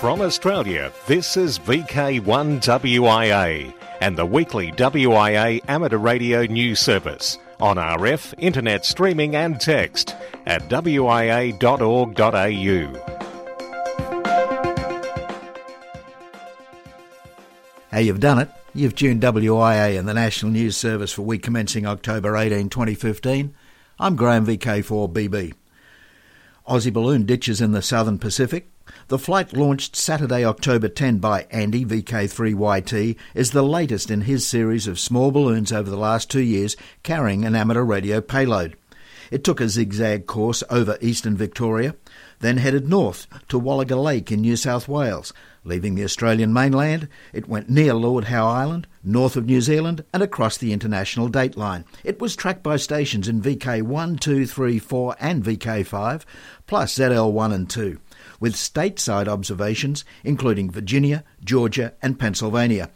From Australia, this is VK1WIA and the weekly WIA amateur radio news service on RF, internet streaming and text at wia.org.au. How you've done it? You've tuned WIA and the National News Service for week commencing October 18, 2015. I'm Graham VK4BB. Aussie balloon ditches in the southern Pacific. The flight launched Saturday, October 10 by Andy VK3YT is the latest in his series of small balloons over the last two years carrying an amateur radio payload. It took a zigzag course over eastern Victoria, then headed north to Wallaga Lake in New South Wales. Leaving the Australian mainland, it went near Lord Howe Island, north of New Zealand, and across the international dateline. It was tracked by stations in VK1, 2, 3, 4, and VK5, plus ZL1 and 2 with stateside observations including Virginia, Georgia, and Pennsylvania.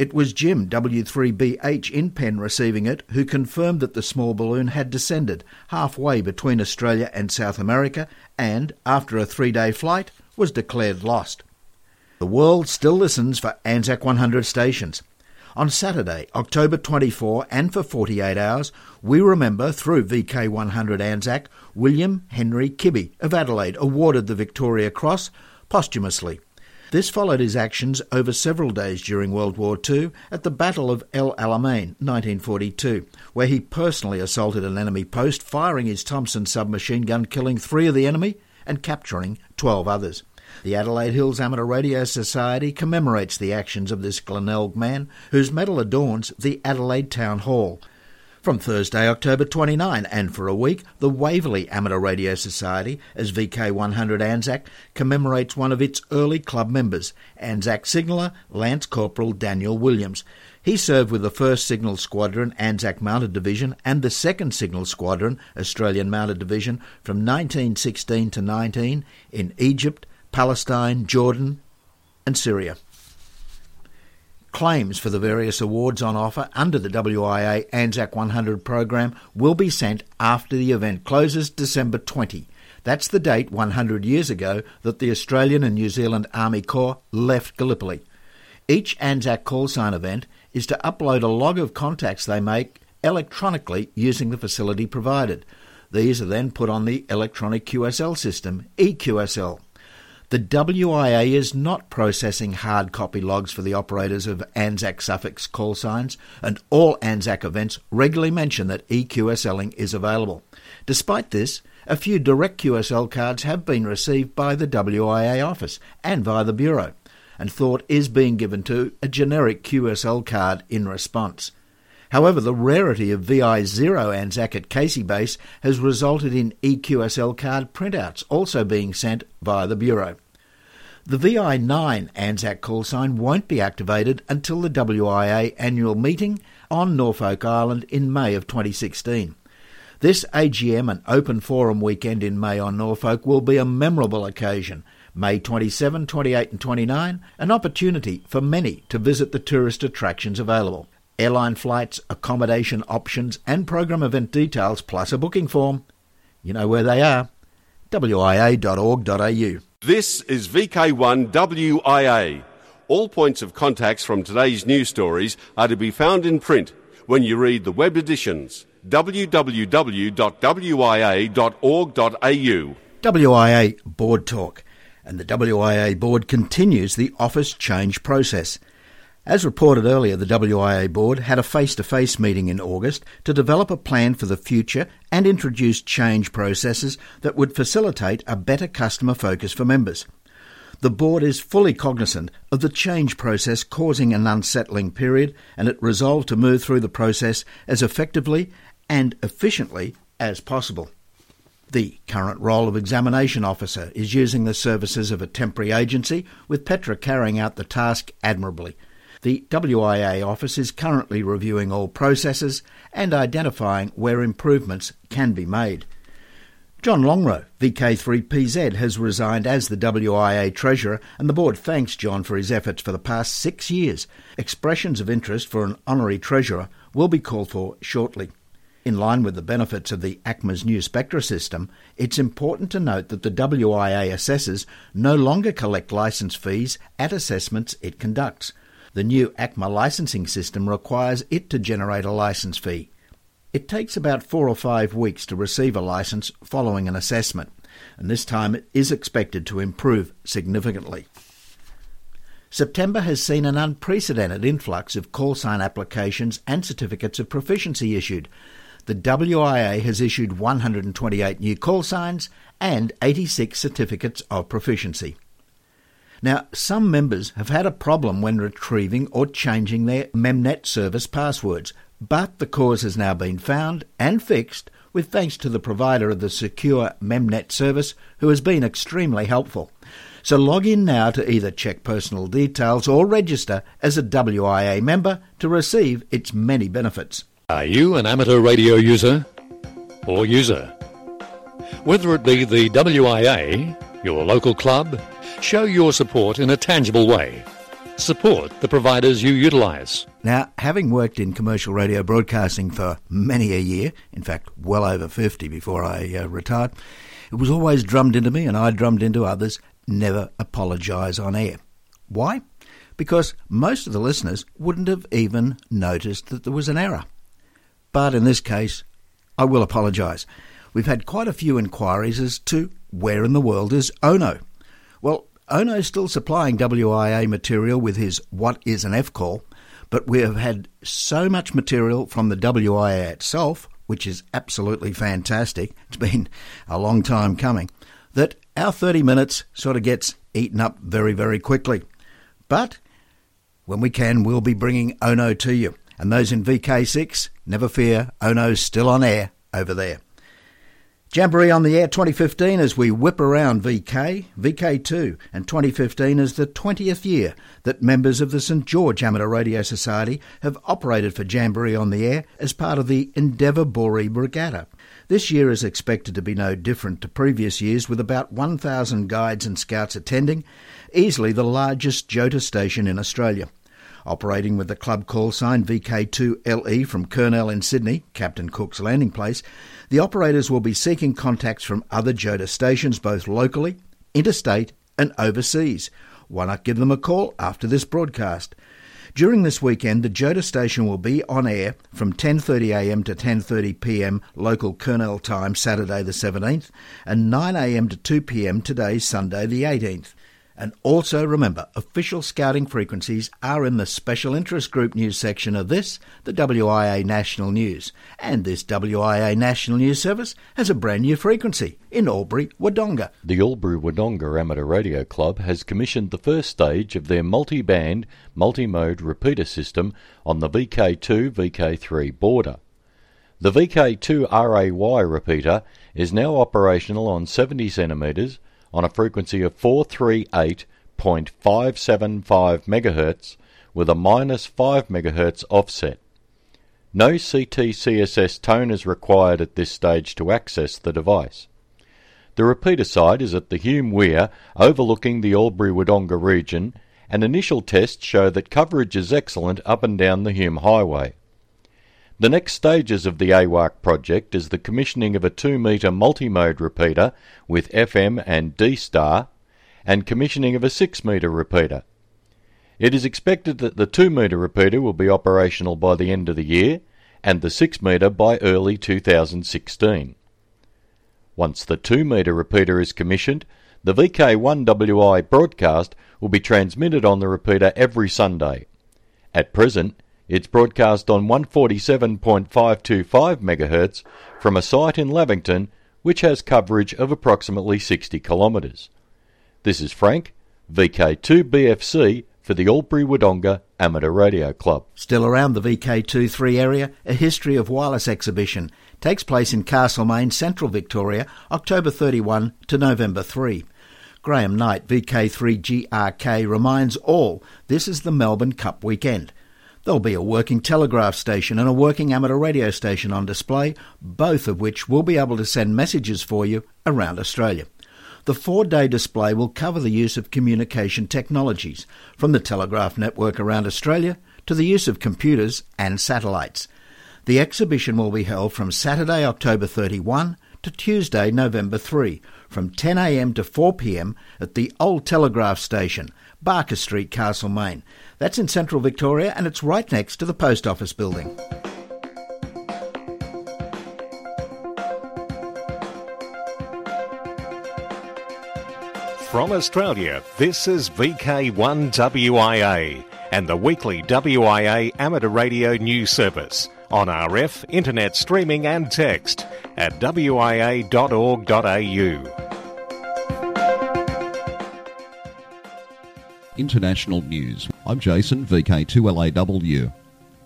It was Jim W3BH in Penn receiving it who confirmed that the small balloon had descended halfway between Australia and South America and, after a three day flight, was declared lost. The world still listens for Anzac 100 stations. On Saturday, October 24, and for 48 hours, we remember through VK100 Anzac, William Henry Kibby of Adelaide awarded the Victoria Cross posthumously. This followed his actions over several days during World War II at the Battle of El Alamein, 1942, where he personally assaulted an enemy post, firing his Thompson submachine gun, killing three of the enemy and capturing 12 others. The Adelaide Hills Amateur Radio Society commemorates the actions of this Glenelg man, whose medal adorns the Adelaide Town Hall. From Thursday, October 29, and for a week, the Waverley Amateur Radio Society, as VK100 Anzac, commemorates one of its early club members, Anzac signaller Lance Corporal Daniel Williams. He served with the 1st Signal Squadron Anzac Mounted Division and the 2nd Signal Squadron Australian Mounted Division from 1916 to 19 in Egypt, Palestine, Jordan, and Syria. Claims for the various awards on offer under the WIA Anzac 100 program will be sent after the event closes December 20. That's the date 100 years ago that the Australian and New Zealand Army Corps left Gallipoli. Each Anzac call sign event is to upload a log of contacts they make electronically using the facility provided. These are then put on the electronic QSL system, EQSL. The WIA is not processing hard copy logs for the operators of ANZAC suffix call signs, and all ANZAC events regularly mention that EQSLing is available. Despite this, a few direct QSL cards have been received by the WIA office and via the Bureau, and thought is being given to a generic QSL card in response. However, the rarity of VI0 ANZAC at Casey Base has resulted in EQSL card printouts also being sent via the Bureau. The VI9 ANZAC call sign won't be activated until the WIA annual meeting on Norfolk Island in May of 2016. This AGM and open forum weekend in May on Norfolk will be a memorable occasion. May 27, 28 and 29, an opportunity for many to visit the tourist attractions available airline flights, accommodation options, and program event details, plus a booking form. You know where they are wia.org.au. This is VK1WIA. All points of contacts from today's news stories are to be found in print when you read the web editions www.wia.org.au. WIA Board Talk. And the WIA Board continues the office change process. As reported earlier, the WIA board had a face to face meeting in August to develop a plan for the future and introduce change processes that would facilitate a better customer focus for members. The board is fully cognizant of the change process causing an unsettling period and it resolved to move through the process as effectively and efficiently as possible. The current role of examination officer is using the services of a temporary agency, with Petra carrying out the task admirably. The WIA office is currently reviewing all processes and identifying where improvements can be made. John Longrow, VK3PZ, has resigned as the WIA Treasurer, and the Board thanks John for his efforts for the past six years. Expressions of interest for an Honorary Treasurer will be called for shortly. In line with the benefits of the ACMA's new Spectra system, it's important to note that the WIA assessors no longer collect licence fees at assessments it conducts. The new ACMA licensing system requires it to generate a licence fee. It takes about four or five weeks to receive a licence following an assessment, and this time it is expected to improve significantly. September has seen an unprecedented influx of call sign applications and certificates of proficiency issued, the WIA has issued 128 new call signs and 86 certificates of proficiency. Now, some members have had a problem when retrieving or changing their Memnet service passwords, but the cause has now been found and fixed with thanks to the provider of the secure Memnet service who has been extremely helpful. So log in now to either check personal details or register as a WIA member to receive its many benefits. Are you an amateur radio user or user? Whether it be the WIA, your local club, show your support in a tangible way. Support the providers you utilise. Now, having worked in commercial radio broadcasting for many a year, in fact, well over 50 before I uh, retired, it was always drummed into me, and I drummed into others never apologise on air. Why? Because most of the listeners wouldn't have even noticed that there was an error. But in this case, I will apologise. We've had quite a few inquiries as to where in the world is Onno. Well, Onno is still supplying WIA material with his What is an F call, but we have had so much material from the WIA itself, which is absolutely fantastic, it's been a long time coming, that our 30 minutes sort of gets eaten up very, very quickly. But when we can, we'll be bringing Onno to you. And those in VK6, never fear, Onno's still on air over there. Jamboree on the Air 2015 as we whip around VK, VK2, and 2015 is the 20th year that members of the St George Amateur Radio Society have operated for Jamboree on the Air as part of the Endeavour Boree Regatta. This year is expected to be no different to previous years with about 1,000 guides and scouts attending, easily the largest JOTA station in Australia. Operating with the club call sign VK2LE from Kurnell in Sydney, Captain Cook's landing place, the operators will be seeking contacts from other JOTA stations both locally, interstate, and overseas. Why not give them a call after this broadcast? During this weekend, the JOTA station will be on air from 10.30am to 10.30pm local Kurnell time Saturday the 17th and 9am to 2pm today Sunday the 18th. And also remember, official scouting frequencies are in the Special Interest Group news section of this, the WIA National News. And this WIA National News Service has a brand new frequency in Albury, Wodonga. The Albury Wodonga Amateur Radio Club has commissioned the first stage of their multi band, multi mode repeater system on the VK2 VK3 border. The VK2 RAY repeater is now operational on 70 centimetres on a frequency of 438.575 MHz with a minus 5 MHz offset. No CT-CSS tone is required at this stage to access the device. The repeater site is at the Hume Weir overlooking the Albury Wodonga region and initial tests show that coverage is excellent up and down the Hume Highway. The next stages of the AWAC project is the commissioning of a 2 metre multi-mode repeater with FM and D star and commissioning of a 6 metre repeater. It is expected that the 2 metre repeater will be operational by the end of the year and the 6 metre by early 2016. Once the 2 metre repeater is commissioned, the VK1WI broadcast will be transmitted on the repeater every Sunday. At present, it's broadcast on 147.525 MHz from a site in Lavington which has coverage of approximately 60 kilometres. This is Frank, VK2BFC for the Albury Wodonga Amateur Radio Club. Still around the VK23 area, a history of wireless exhibition takes place in Castlemaine, Central Victoria, October 31 to November 3. Graham Knight, VK3GRK, reminds all this is the Melbourne Cup weekend. There'll be a working telegraph station and a working amateur radio station on display, both of which will be able to send messages for you around Australia. The four day display will cover the use of communication technologies, from the telegraph network around Australia to the use of computers and satellites. The exhibition will be held from Saturday, October 31 to Tuesday, November 3, from 10am to 4pm at the Old Telegraph Station, Barker Street, Castlemaine. That's in central Victoria and it's right next to the Post Office building. From Australia, this is VK1WIA and the weekly WIA amateur radio news service on RF, internet streaming and text at wia.org.au. International News. I'm Jason, VK2LAW.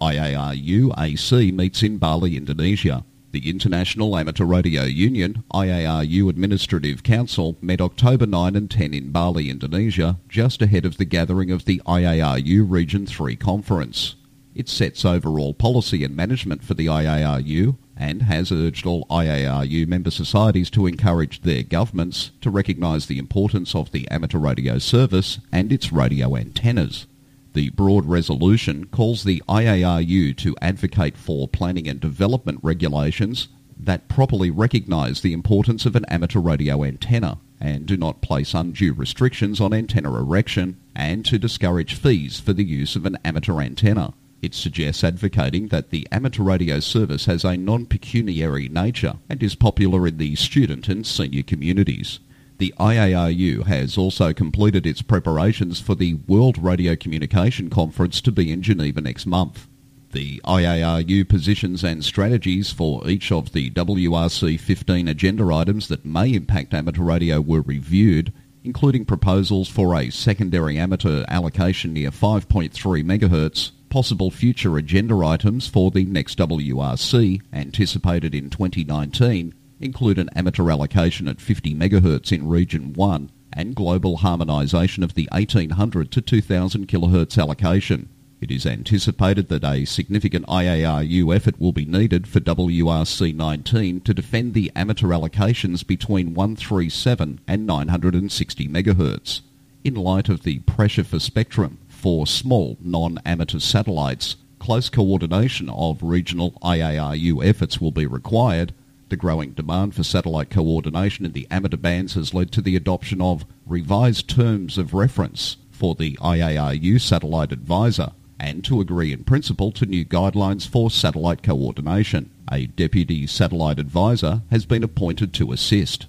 IARU AC meets in Bali, Indonesia. The International Amateur Radio Union, IARU Administrative Council, met October 9 and 10 in Bali, Indonesia, just ahead of the gathering of the IARU Region 3 conference. It sets overall policy and management for the IARU and has urged all IARU member societies to encourage their governments to recognise the importance of the amateur radio service and its radio antennas. The broad resolution calls the IARU to advocate for planning and development regulations that properly recognise the importance of an amateur radio antenna and do not place undue restrictions on antenna erection and to discourage fees for the use of an amateur antenna. It suggests advocating that the amateur radio service has a non-pecuniary nature and is popular in the student and senior communities. The IARU has also completed its preparations for the World Radio Communication Conference to be in Geneva next month. The IARU positions and strategies for each of the WRC 15 agenda items that may impact amateur radio were reviewed, including proposals for a secondary amateur allocation near 5.3 MHz, possible future agenda items for the next WRC, anticipated in 2019, include an amateur allocation at 50 MHz in Region 1 and global harmonisation of the 1800 to 2000 kHz allocation. It is anticipated that a significant IARU effort will be needed for WRC 19 to defend the amateur allocations between 137 and 960 MHz. In light of the pressure for spectrum for small non-amateur satellites, close coordination of regional IARU efforts will be required the growing demand for satellite coordination in the amateur bands has led to the adoption of revised terms of reference for the IARU Satellite Advisor and to agree in principle to new guidelines for satellite coordination. A Deputy Satellite Advisor has been appointed to assist.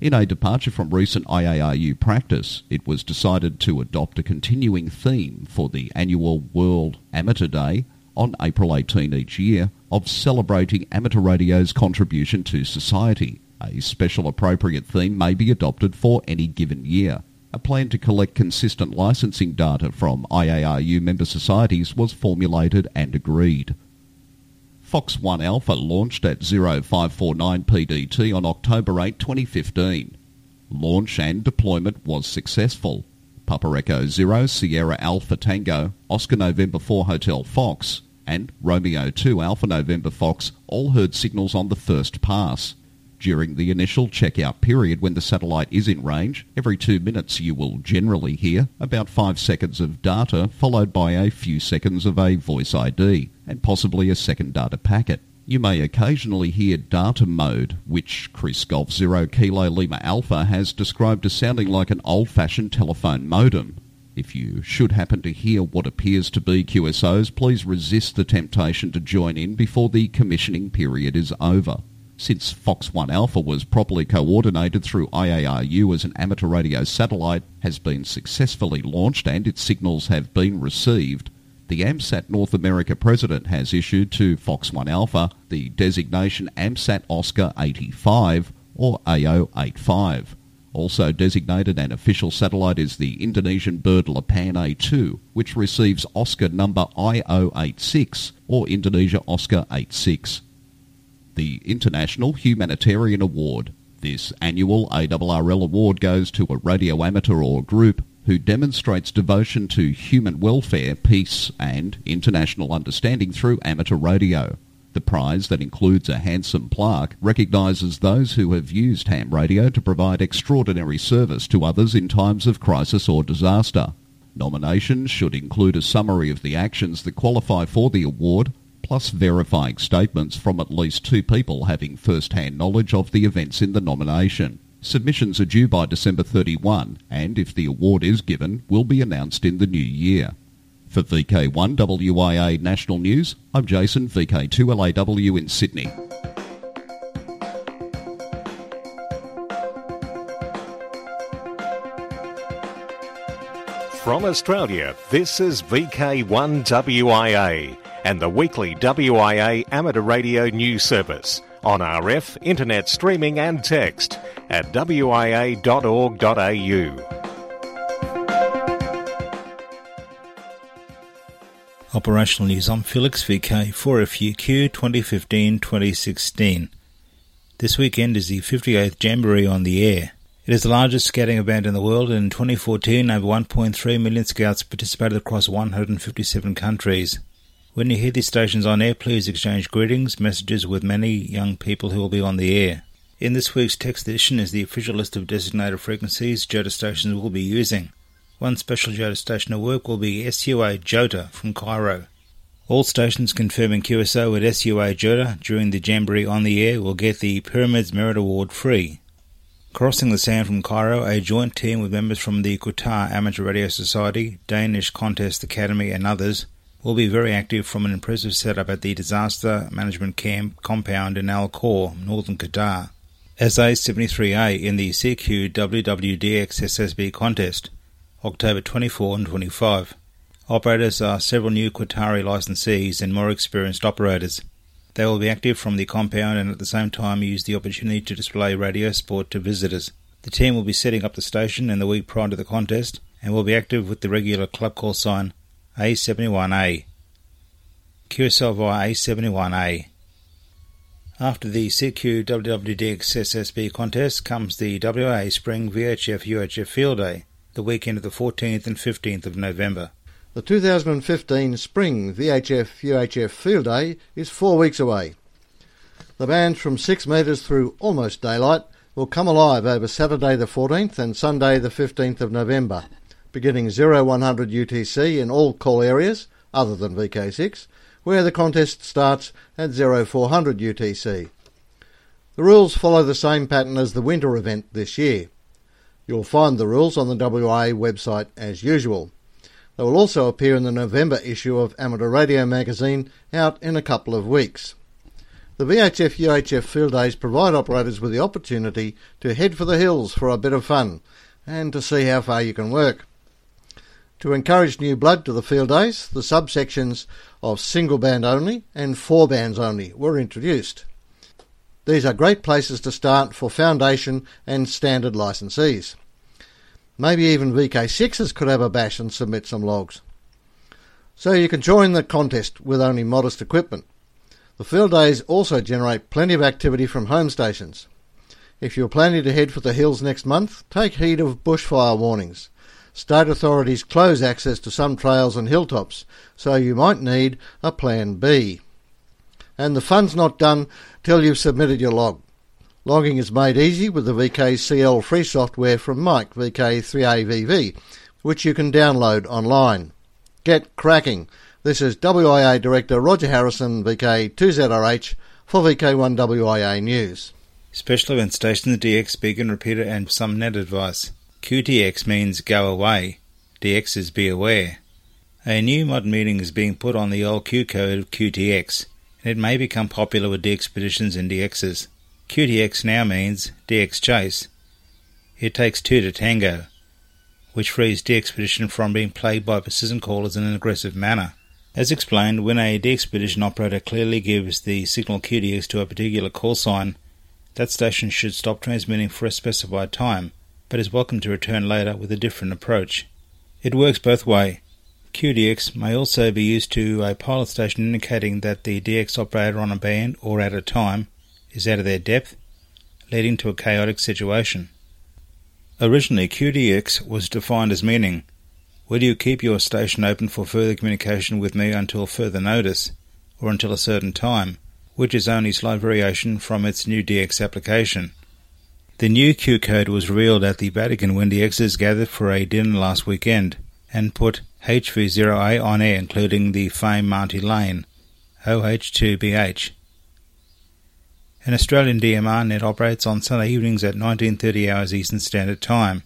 In a departure from recent IARU practice, it was decided to adopt a continuing theme for the annual World Amateur Day on April 18 each year of celebrating amateur radio's contribution to society. A special appropriate theme may be adopted for any given year. A plan to collect consistent licensing data from IARU member societies was formulated and agreed. Fox 1 Alpha launched at 0549 PDT on October 8, 2015. Launch and deployment was successful. Papa Echo 0 Sierra Alpha Tango Oscar November 4 Hotel Fox and Romeo 2 Alpha November Fox all heard signals on the first pass. During the initial checkout period when the satellite is in range, every two minutes you will generally hear about five seconds of data followed by a few seconds of a voice ID and possibly a second data packet. You may occasionally hear data mode, which Chris Golf Zero Kilo Lima Alpha has described as sounding like an old-fashioned telephone modem. If you should happen to hear what appears to be QSOs, please resist the temptation to join in before the commissioning period is over. Since Fox 1 Alpha was properly coordinated through IARU as an amateur radio satellite, has been successfully launched and its signals have been received, the AMSAT North America president has issued to Fox 1 Alpha the designation AMSAT Oscar 85 or AO 85. Also designated an official satellite is the Indonesian bird LAPAN A2, which receives Oscar number IO86 or Indonesia Oscar 86. The International Humanitarian Award. This annual ARRL award goes to a radio amateur or group who demonstrates devotion to human welfare, peace and international understanding through amateur radio. The prize, that includes a handsome plaque, recognises those who have used ham radio to provide extraordinary service to others in times of crisis or disaster. Nominations should include a summary of the actions that qualify for the award, plus verifying statements from at least two people having first-hand knowledge of the events in the nomination. Submissions are due by December 31 and if the award is given will be announced in the new year. For VK1 WIA National News, I'm Jason, VK2LAW in Sydney. From Australia, this is VK1WIA and the weekly WIA amateur radio news service on RF, internet streaming and text at wia.org.au. Operational News. I'm Felix VK for FUQ 2015-2016. This weekend is the 58th Jamboree on the air. It is the largest scouting event in the world, and in 2014, over 1.3 million scouts participated across 157 countries. When you hear these stations on air, please exchange greetings, messages with many young people who will be on the air. In this week's text edition is the official list of designated frequencies JOTA stations will be using. One special JOTA station at work will be SUA JOTA from Cairo. All stations confirming QSO with SUA JOTA during the Jamboree on the air will get the Pyramids Merit Award free. Crossing the Sound from Cairo, a joint team with members from the Qatar Amateur Radio Society, Danish Contest Academy, and others will be very active from an impressive setup at the Disaster Management Camp compound in Al Khor, northern Qatar. As A73A in the CQ WWDX SSB contest, October 24 and 25. Operators are several new Qatari licensees and more experienced operators. They will be active from the compound and at the same time use the opportunity to display radio sport to visitors. The team will be setting up the station in the week prior to the contest and will be active with the regular club call sign A71A. QSL via A71A. After the CQ WWDX SSB contest comes the WA Spring VHF UHF Field Day, the weekend of the 14th and 15th of November. The 2015 Spring VHF UHF Field Day is four weeks away. The bands from 6 metres through almost daylight will come alive over Saturday the 14th and Sunday the 15th of November, beginning 0100 UTC in all call areas other than VK6, where the contest starts at 0400 UTC. The rules follow the same pattern as the winter event this year. You'll find the rules on the WA website as usual. They will also appear in the November issue of Amateur Radio magazine out in a couple of weeks. The VHF UHF field days provide operators with the opportunity to head for the hills for a bit of fun and to see how far you can work. To encourage new blood to the field days, the subsections of single band only and four bands only were introduced. These are great places to start for foundation and standard licensees. Maybe even VK6s could have a bash and submit some logs. So you can join the contest with only modest equipment. The field days also generate plenty of activity from home stations. If you're planning to head for the hills next month, take heed of bushfire warnings. State authorities close access to some trails and hilltops, so you might need a plan B. And the fun's not done till you've submitted your log. Logging is made easy with the VKCL free software from Mike VK3AVV, which you can download online. Get cracking. This is WIA Director Roger Harrison, VK2ZRH, for VK1WIA News. Special event stations DX, beacon repeater, and some net advice. QTX means go away. DX is be aware. A new modern meaning is being put on the old Q code of QTX, and it may become popular with DXpeditions and DXs. QTX now means DX Chase. It takes two to tango, which frees DXpedition from being plagued by persistent callers in an aggressive manner. As explained, when a DXpedition operator clearly gives the signal QTX to a particular call sign, that station should stop transmitting for a specified time, but is welcome to return later with a different approach. It works both way. QDX may also be used to a pilot station indicating that the DX operator on a band or at a time is out of their depth, leading to a chaotic situation. Originally, QDX was defined as meaning, Will you keep your station open for further communication with me until further notice, or until a certain time, which is only slight variation from its new DX application. The new Q code was revealed at the Vatican when the exes gathered for a dinner last weekend and put HV0A on air, including the famed Martti Laine, OH2BH. An Australian DMR net operates on Sunday evenings at 19:30 hours Eastern Standard Time.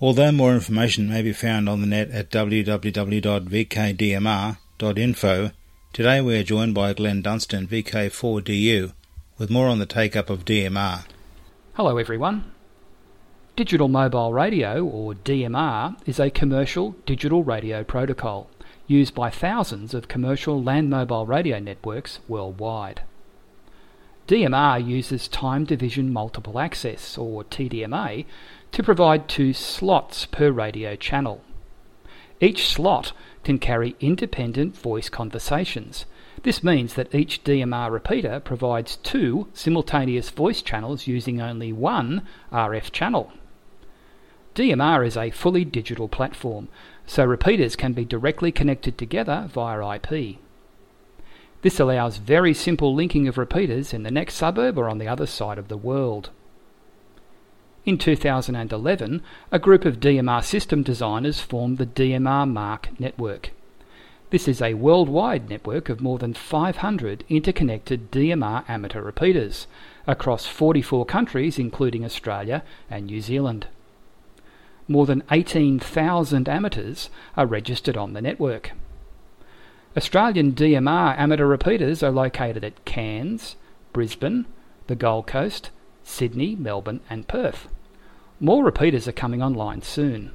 Although more information may be found on the net at www.vkdmr.info, today we are joined by Glenn Dunstan, VK4DU, with more on the take-up of DMR. Hello everyone. Digital Mobile Radio, or DMR, is a commercial digital radio protocol used by thousands of commercial land mobile radio networks worldwide. DMR uses time division multiple access, or TDMA, to provide two slots per radio channel. Each slot can carry independent voice conversations. This means that each DMR repeater provides two simultaneous voice channels using only one RF channel. DMR is a fully digital platform, so repeaters can be directly connected together via IP. This allows very simple linking of repeaters in the next suburb or on the other side of the world. In 2011, a group of DMR system designers formed the DMR MARC network. This is a worldwide network of more than 500 interconnected DMR amateur repeaters across 44 countries, including Australia and New Zealand. More than 18,000 amateurs are registered on the network. Australian DMR amateur repeaters are located at Cairns, Brisbane, the Gold Coast, Sydney, Melbourne, and Perth. More repeaters are coming online soon.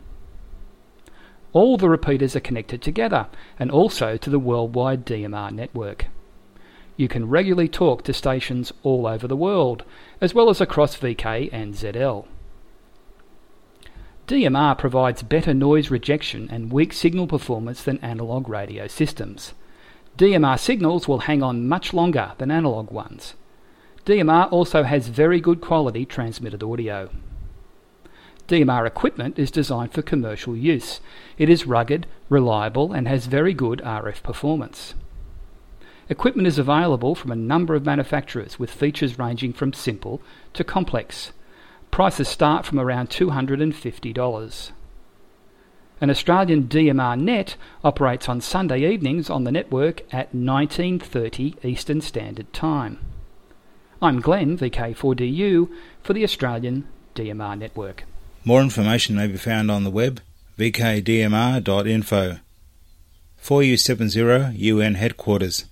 All the repeaters are connected together and also to the worldwide DMR network. You can regularly talk to stations all over the world, as well as across VK and ZL. DMR provides better noise rejection and weak signal performance than analog radio systems. DMR signals will hang on much longer than analog ones. DMR also has very good quality transmitted audio. DMR equipment is designed for commercial use. It is rugged, reliable, and has very good RF performance. Equipment is available from a number of manufacturers with features ranging from simple to complex. Prices start from around $250. An Australian DMR net operates on Sunday evenings on the network at 19:30 Eastern Standard Time. I'm Glenn, VK4DU, for the Australian DMR network. More information may be found on the web vkdmr.info. 4U70 UN Headquarters.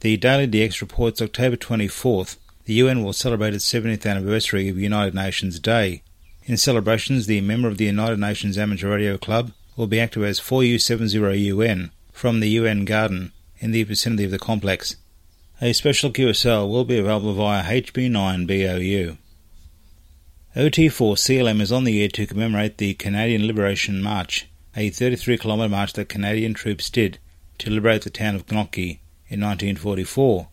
The Daily DX reports October 24th the UN will celebrate its 70th anniversary of United Nations Day. In celebrations, the member of the United Nations Amateur Radio Club will be active as 4U70UN from the UN Garden in the vicinity of the complex. A special QSL will be available via HB9BOU. OT4CLM is on the air to commemorate the Canadian Liberation March, a 33 kilometre march that Canadian troops did to liberate the town of Knokke in 1944.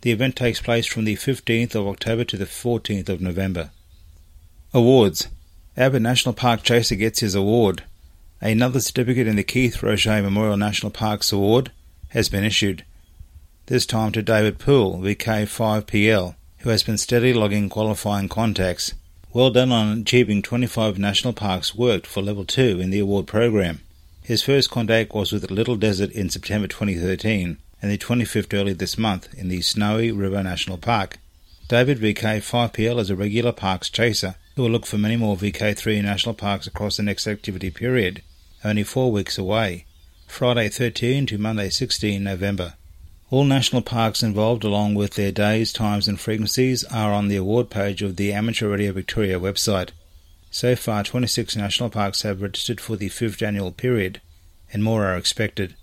The event takes place from the 15th of October to the 14th of November. Awards Abbott National Park Chaser gets his award. Another certificate in the Keith Roget Memorial National Parks Award has been issued. This time to David Poole, VK5PL, who has been steadily logging qualifying contacts. Well done on achieving 25 national parks worked for Level 2 in the award program. His first contact was with Little Desert in September 2013 and the 25th early this month in the Snowy River National Park. David VK 5PL is a regular parks chaser who will look for many more VK3 national parks across the next activity period, only four weeks away, Friday 13 to Monday 16 November. All national parks involved, along with their days, times, and frequencies, are on the award page of the Amateur Radio Victoria website. So far, 26 national parks have registered for the fifth annual period, and more are expected.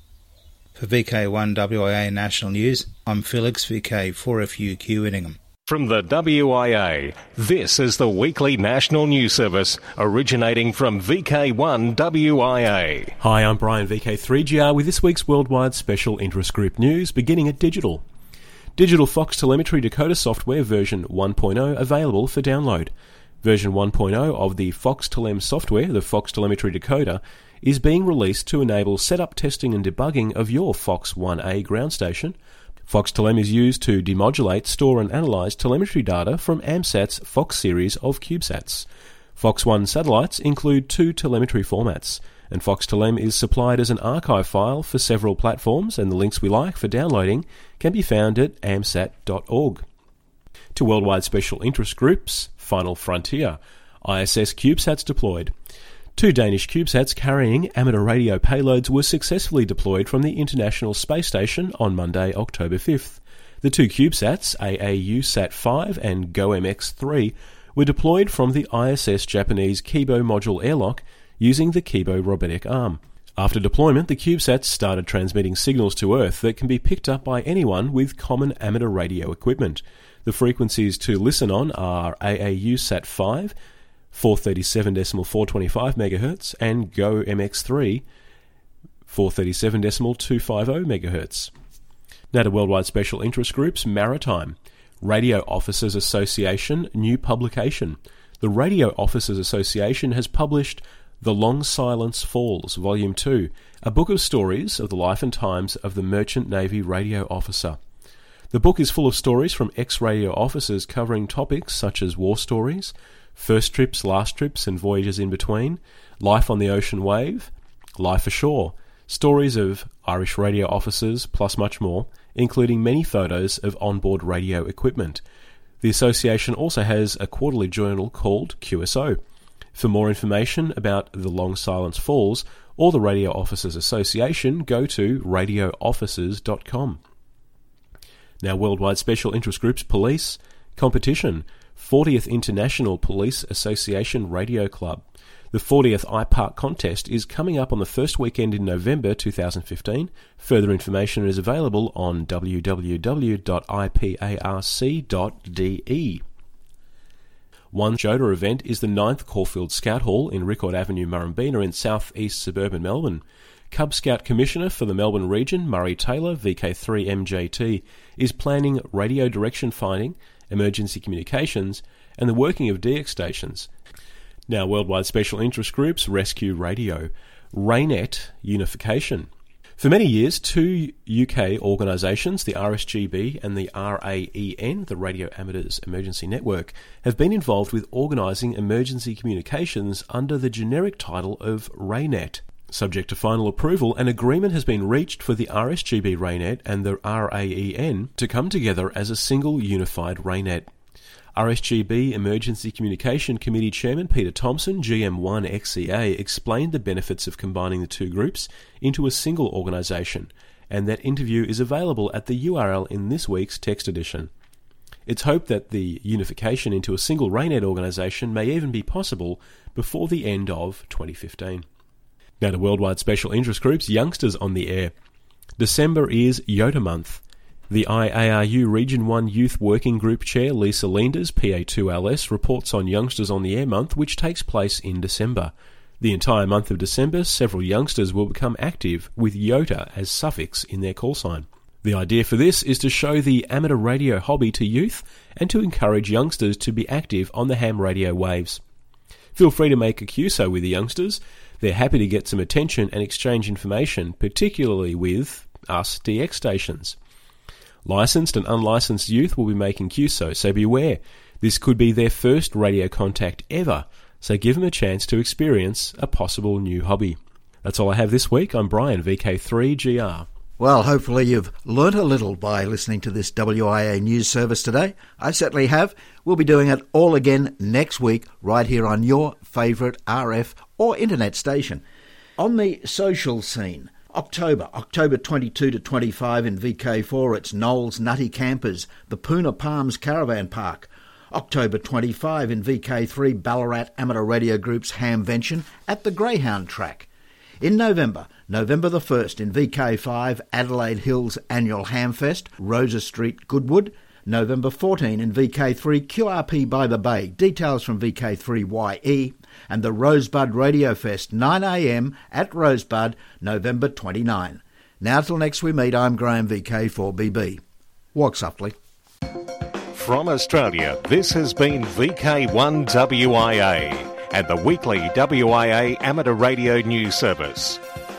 For VK1WIA National News, I'm Felix VK4FUQ Inningham. From the WIA, this is the weekly national news service originating from VK1WIA. Hi, I'm Brian VK3GR with this week's worldwide special interest group news beginning at Digital. Digital Fox Telemetry Decoder software version 1.0 available for download. Version 1.0 of the Fox Telem software, the Fox Telemetry Decoder, is being released to enable setup testing and debugging of your Fox 1A ground station. Fox Telem is used to demodulate, store and analyze telemetry data from AMSAT's Fox series of CubeSats. Fox 1 satellites include two telemetry formats, and Fox Telem is supplied as an archive file for several platforms, and the links we like for downloading can be found at amsat.org. To worldwide special interest groups, Final Frontier, ISS CubeSats deployed. Two Danish CubeSats carrying amateur radio payloads were successfully deployed from the International Space Station on Monday, October 5th. The two CubeSats, AAU Sat 5 and GOMX 3, were deployed from the ISS Japanese Kibo module airlock using the Kibo robotic arm. After deployment, the CubeSats started transmitting signals to Earth that can be picked up by anyone with common amateur radio equipment. The frequencies to listen on are AAU Sat 5, 437.425 MHz, and GO MX3, 437.250 MHz. Now to worldwide special interest groups, Maritime. Radio Officers Association new publication. The Radio Officers Association has published The Long Silence Falls, Volume 2, a book of stories of the life and times of the Merchant Navy radio officer. The book is full of stories from ex radio officers covering topics such as war stories, first trips, last trips, and voyages in between, life on the ocean wave, life ashore, stories of Irish radio officers, plus much more, including many photos of onboard radio equipment. The association also has a quarterly journal called QSO. For more information about the Long Silence Falls or the Radio Officers Association, go to radioofficers.com. Now, worldwide special interest groups, police, competition, 40th International Police Association Radio Club. The 40th IPARC contest is coming up on the first weekend in November 2015. Further information is available on www.iparc.de. One JOTA event is the 9th Caulfield Scout Hall in Rickard Avenue, Murrumbeena in south east suburban Melbourne. Cub Scout Commissioner for the Melbourne region, Murray Taylor, VK3MJT, is planning radio direction finding, emergency communications, and the working of DX stations now, worldwide special interest groups, Rescue Radio, RAYNET Unification. For many years, two UK organisations, the RSGB and the RAEN, the Radio Amateurs Emergency Network, have been involved with organising emergency communications under the generic title of RAYNET. Subject to final approval, an agreement has been reached for the RSGB RAYNET and the RAEN to come together as a single unified RAYNET. RSGB Emergency Communication Committee Chairman Peter Thompson, GM1XEA, explained the benefits of combining the two groups into a single organisation, and that interview is available at the URL in this week's text edition. It's hoped that the unification into a single RAYNET organisation may even be possible before the end of 2015. Now to worldwide special interest groups, youngsters on the air. December is YOTA month. The IARU Region 1 Youth Working Group Chair Lisa Leenders, PA2LS, reports on Youngsters on the Air month, which takes place in December. The entire month of December, several youngsters will become active with YOTA as suffix in their call sign. The idea for this is to show the amateur radio hobby to youth and to encourage youngsters to be active on the ham radio waves. Feel free to make a QSO with the youngsters. They're happy to get some attention and exchange information, particularly with us DX stations. Licensed and unlicensed youth will be making QSO, so beware. This could be their first radio contact ever, so give them a chance to experience a possible new hobby. That's all I have this week. I'm Brian, VK3GR. Well, hopefully you've learnt a little by listening to this WIA news service today. I certainly have. We'll be doing it all again next week, right here on your favourite RF or internet station. On the social scene, October, October 22 to 25 in VK4, it's Knowles Nutty Campers, the Puna Palms Caravan Park. October 25 in VK3, Ballarat Amateur Radio Group's Hamvention at the Greyhound Track. In November, November the 1st in VK5, Adelaide Hills Annual Hamfest, Rosa Street, Goodwood. November 14 in VK3, QRP by the Bay. Details from VK3YE and the Rosebud Radio Fest, 9am at Rosebud, November 29. Now till next we meet, I'm Graham VK4BB. Walk softly. From Australia, this has been VK1WIA and the weekly WIA amateur radio news service.